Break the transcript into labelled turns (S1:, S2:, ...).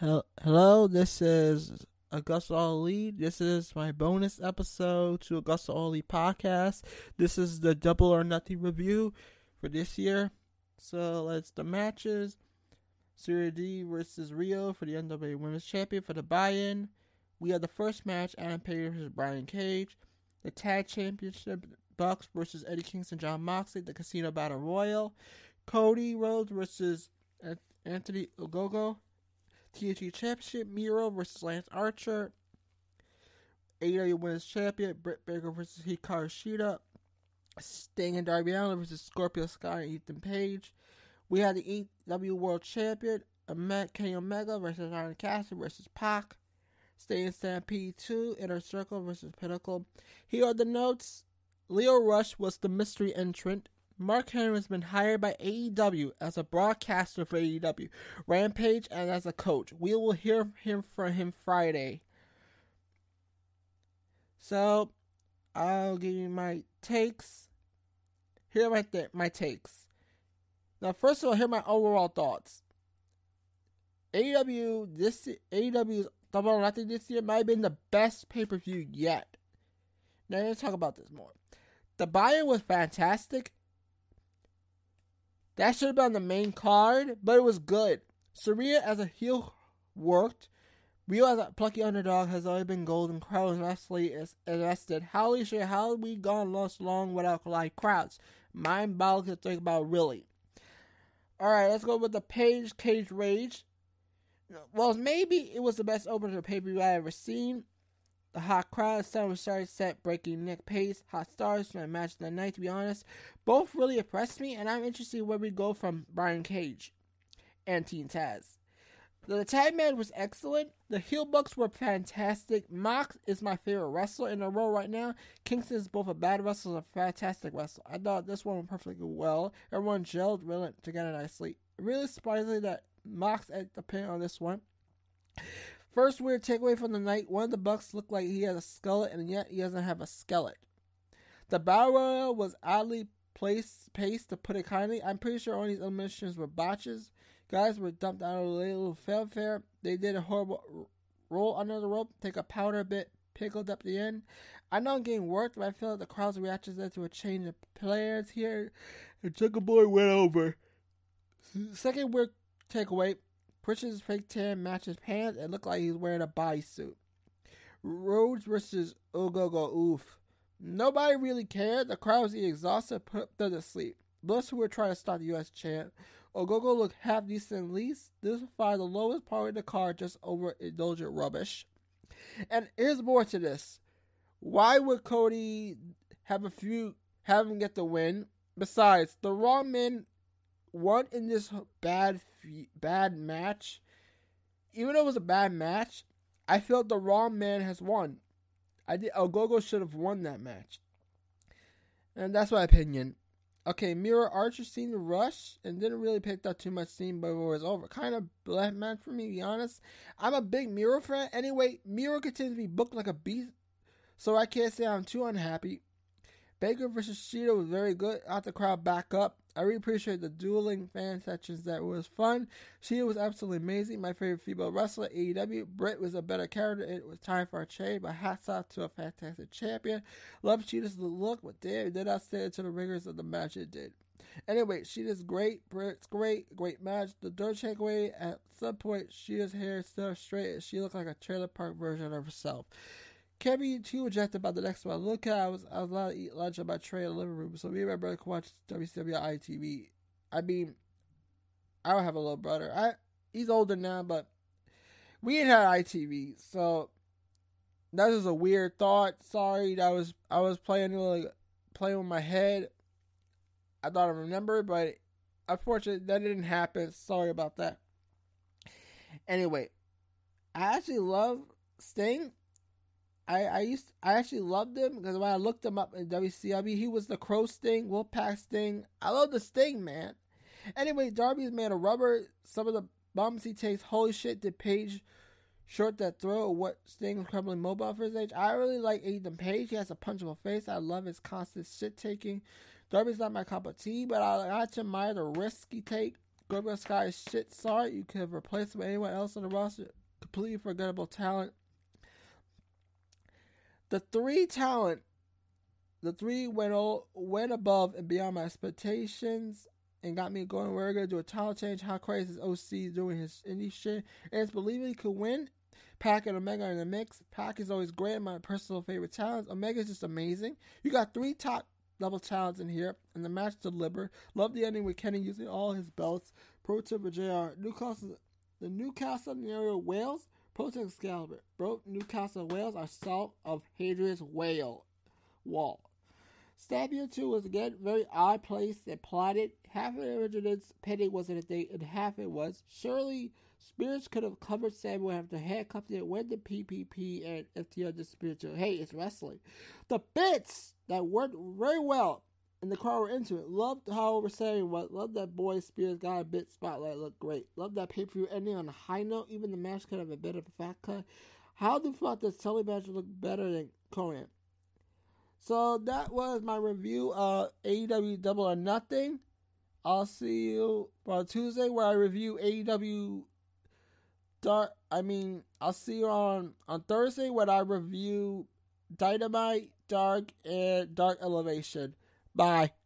S1: Hello, this is Augusta Ali. This is my bonus episode to Augusta Ali podcast. This is the Double or Nothing review for this year. So let's the matches. Serena Deeb versus Riho for the NWA Women's Champion for the buy-in. We have the first match: Adam Page versus Brian Cage. The Tag Championship: Bucks versus Eddie Kingston, Jon Moxley. The Casino Battle Royale: Cody Rhodes versus Anthony Ogogo. TNT Championship, Miro versus Lance Archer. AEW Women's Champion, Britt Baker versus Hikaru Shida. Sting and Darby Allin versus Scorpio Sky and Ethan Page. We had the AEW World Champion, Kenny Omega versus Orange Cassidy versus Pac. Stadium Stampede 2, Inner Circle versus Pinnacle. Here are the notes. Lio Rush was the mystery entrant. Mark Henry has been hired by AEW as a broadcaster for AEW, Rampage, and as a coach. We will hear him from him Friday. So, I'll give you my takes. Here are my th- my takes. Now, first of all, here are my overall thoughts. AEW this AEW's Double or Nothing this year might have been the best pay per view yet. Now let's talk about this more. The buy-in was fantastic. That should have been on the main card, but it was good. Serena as a heel worked. Riho as a plucky underdog has always been golden. Crowds vastly is invested. Holy shit, how we gone lost long without live crowds? Mind boggling to think about, really. Alright, let's go with the Page Cage Rage. Well, maybe it was the best opener pay per view I ever seen. The hot crowd, was started set, breaking neck pace, hot stars from my match of the night, to be honest. Both really impressed me, and I'm interested where we go from Brian Cage and Team Taz. The tag match was excellent. The heel bucks were fantastic. Mox is my favorite wrestler in the role right now. Kingston is both a bad wrestler and a fantastic wrestler. I thought this one went perfectly well. Everyone gelled really together nicely. Really surprising that Mox at the pin on this one. First weird takeaway from the night: one of the Bucks looked like he had a skeleton, and yet he doesn't have a skeleton. The battle royal was oddly placed, paced, to put it kindly. I'm pretty sure all these eliminations were botches. Guys were dumped out of a little fanfare. They did a horrible roll under the rope, take a powder bit, pickled up the end. I know I'm getting worked, but I feel like the crowd's reactions led to a change of players here. And Jungle Boy went over. Second weird takeaway Christian's fake tan matches pants and looked like he's wearing a bodysuit. Rhodes versus Ogogo, oof. Nobody really cared. The crowd was exhausted, put them to sleep. Those who were trying to stop the U.S. champ. Ogogo looked half decent at least. This was far the lowest part of the card, just over indulgent rubbish. And here's more to this. Why would Cody have a few, have him get the win? Besides, the wrong men won in this bad bad match. Even though it was a bad match, I felt the wrong man has won. I did Ogogo should have won that match. And that's my opinion. Okay, Miro Archer seen the rush and didn't really pick up too much steam but it was over. Kind of left match for me, to be honest. I'm a big Miro fan. Anyway, Miro continues to be booked like a beast, so I can't say I'm too unhappy. Baker versus Shida was very good. Got the crowd back up. I really appreciate the dueling fan sections. That was fun. Shida was absolutely amazing. My favorite female wrestler, AEW. Britt was a better character. It was time for a change, but hats off to a fantastic champion. Love Shida's look, but damn, did not stand to the rigors of the match it did. Anyway, Shida's great. Britt's great. Great match. The dirt takeaway at some point, hair is still straight. She looked like a trailer park version of herself. Can't be too rejected by the next one. Look, I was I was allowed to eat lunch on my tray in the living room, so me and my brother could watch WCW TV. I mean, I don't have a little brother. I he's older now, but we ain't had ITV, so that was a weird thought. Sorry, that was I was playing like playing with my head. I thought I remembered, but unfortunately that didn't happen. Sorry about that. Anyway, I actually love Sting. I, I used I actually loved him because when I looked him up in WCW, he was the Crow Sting, Wolfpack Sting. I love the Sting, man. Anyway, Darby's made of rubber. Some of the bumps he takes, holy shit, did Page short that throw what Sting was crumbling mobile for his age. I really like Ethan Page. He has a punchable face. I love his constant shit taking. Darby's not my cup of tea, but I, I admire the risk he take. Scorpio Sky shit sorry. You could have replaced him with anyone else on the roster. Completely forgettable talent. The three talent, the three went all, went above and beyond my expectations and got me going. We're gonna do a title change. How crazy is OC doing his indie shit? And it's believable he could win. Pac and Omega in the mix. Pac is always great. My personal favorite talents. Omega is just amazing. You got three top level talents in here, and the match delivered. Love the ending with Kenny using all his belts. Pro tip for JR. Newcastle, the Newcastle area Wales. Tip Excalibur. Bro, Newcastle Wales are south of Hadrian's Whale Wall. Stabia 2 was again very odd placed and plotted. Half of it originated Penny wasn't a thing, and half it was. Surely Spears could have covered Samuel after handcuffed it when the PPP and FTR disappeared. Hey, it's wrestling. The bits that worked very well and the crowd were into it. Loved how we're saying what. Loved that boy Spears got a bit spotlight. Looked great. Loved that pay per view ending on a high note. Even the match could have a bit of a fat cut. How the fuck does Tully match look better than Conan? So that was my review of AEW Double or Nothing. I'll see you on Tuesday where I review AEW Dark. I mean, I'll see you on on Thursday when I review Dynamite, Dark, and Dark Elevation. Bye.